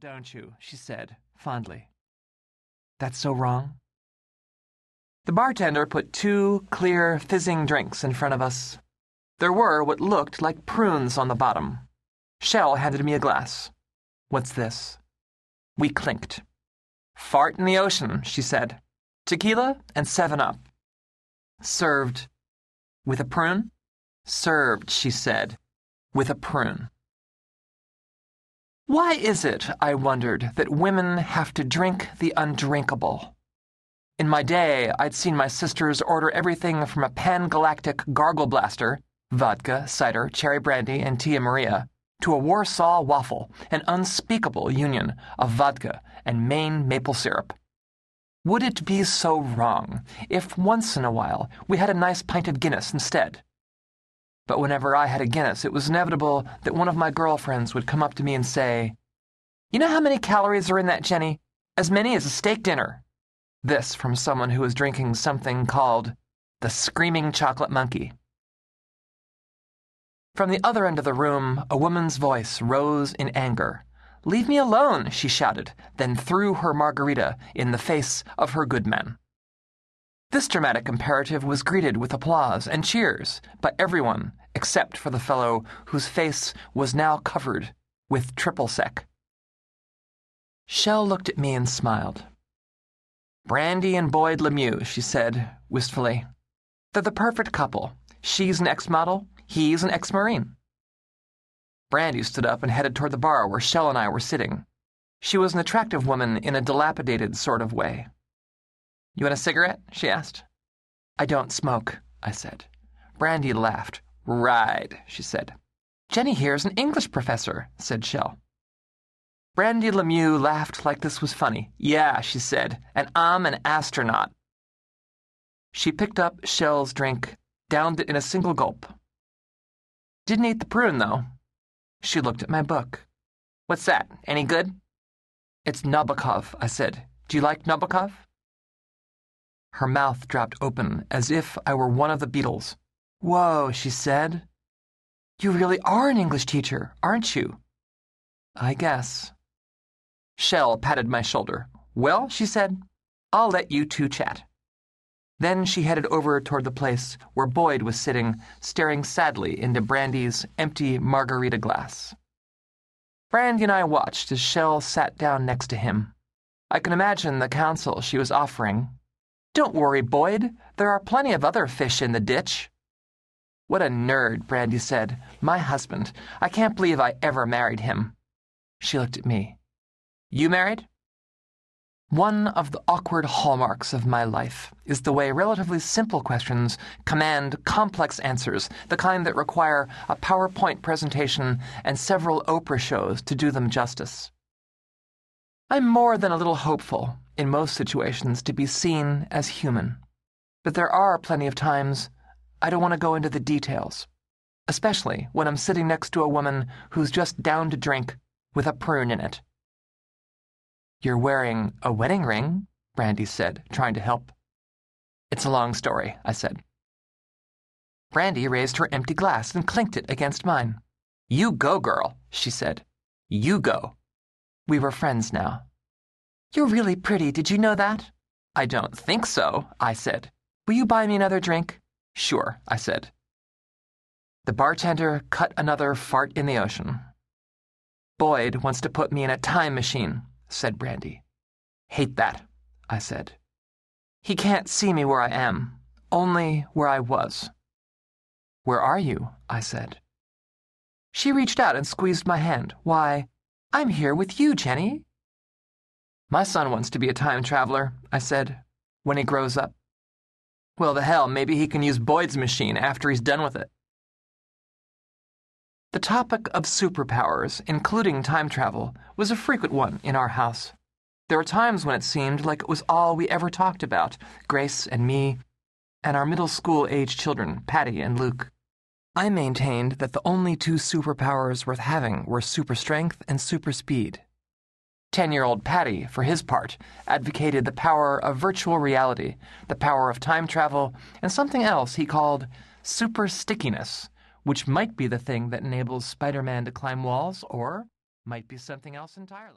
don't you? she said, fondly. That's so wrong? The bartender put two clear, fizzing drinks in front of us. There were what looked like prunes on the bottom. Shell handed me a glass. What's this? We clinked. Fart in the ocean, she said. Tequila and 7 Up. Served. With a prune? Served, she said. With a prune. Why is it, I wondered, that women have to drink the undrinkable? In my day, I'd seen my sisters order everything from a pan galactic gargle blaster, vodka, cider, cherry brandy, and Tia Maria, to a Warsaw waffle, an unspeakable union of vodka and Maine maple syrup. Would it be so wrong if once in a while we had a nice pint of Guinness instead? But whenever I had a Guinness, it was inevitable that one of my girlfriends would come up to me and say, You know how many calories are in that, Jenny? As many as a steak dinner. This from someone who was drinking something called the Screaming Chocolate Monkey. From the other end of the room, a woman's voice rose in anger. Leave me alone, she shouted, then threw her margarita in the face of her good men. This dramatic imperative was greeted with applause and cheers by everyone except for the fellow whose face was now covered with triple sec. Shell looked at me and smiled. Brandy and Boyd Lemieux, she said wistfully. They're the perfect couple. She's an ex model, he's an ex Marine. Brandy stood up and headed toward the bar where Shell and I were sitting. She was an attractive woman in a dilapidated sort of way. You want a cigarette? she asked. I don't smoke, I said. Brandy laughed. Right, she said. Jenny here's an English professor, said Shell. Brandy Lemieux laughed like this was funny. Yeah, she said, and I'm an astronaut. She picked up Shell's drink, downed it in a single gulp. Didn't eat the prune, though. She looked at my book. What's that? Any good? It's Nabokov, I said. Do you like Nabokov? Her mouth dropped open as if I were one of the Beatles. Whoa, she said. You really are an English teacher, aren't you? I guess. Shell patted my shoulder. Well, she said, I'll let you two chat. Then she headed over toward the place where Boyd was sitting, staring sadly into Brandy's empty margarita glass. Brandy and I watched as Shell sat down next to him. I can imagine the counsel she was offering. Don't worry, Boyd. There are plenty of other fish in the ditch. What a nerd, Brandy said. My husband. I can't believe I ever married him. She looked at me. You married? One of the awkward hallmarks of my life is the way relatively simple questions command complex answers, the kind that require a PowerPoint presentation and several Oprah shows to do them justice. I'm more than a little hopeful, in most situations, to be seen as human. But there are plenty of times I don't want to go into the details, especially when I'm sitting next to a woman who's just down to drink with a prune in it. You're wearing a wedding ring, Brandy said, trying to help. It's a long story, I said. Brandy raised her empty glass and clinked it against mine. You go, girl, she said. You go. We were friends now. You're really pretty, did you know that? I don't think so, I said. Will you buy me another drink? Sure, I said. The bartender cut another fart in the ocean. Boyd wants to put me in a time machine, said Brandy. Hate that, I said. He can't see me where I am, only where I was. Where are you? I said. She reached out and squeezed my hand. Why, I'm here with you, Jenny. My son wants to be a time traveler, I said, when he grows up. Well, the hell, maybe he can use Boyd's machine after he's done with it. The topic of superpowers, including time travel, was a frequent one in our house. There were times when it seemed like it was all we ever talked about Grace and me, and our middle school age children, Paddy and Luke. I maintained that the only two superpowers worth having were super strength and super speed. Ten year old Paddy, for his part, advocated the power of virtual reality, the power of time travel, and something else he called super stickiness which might be the thing that enables Spider Man to climb walls, or might be something else entirely.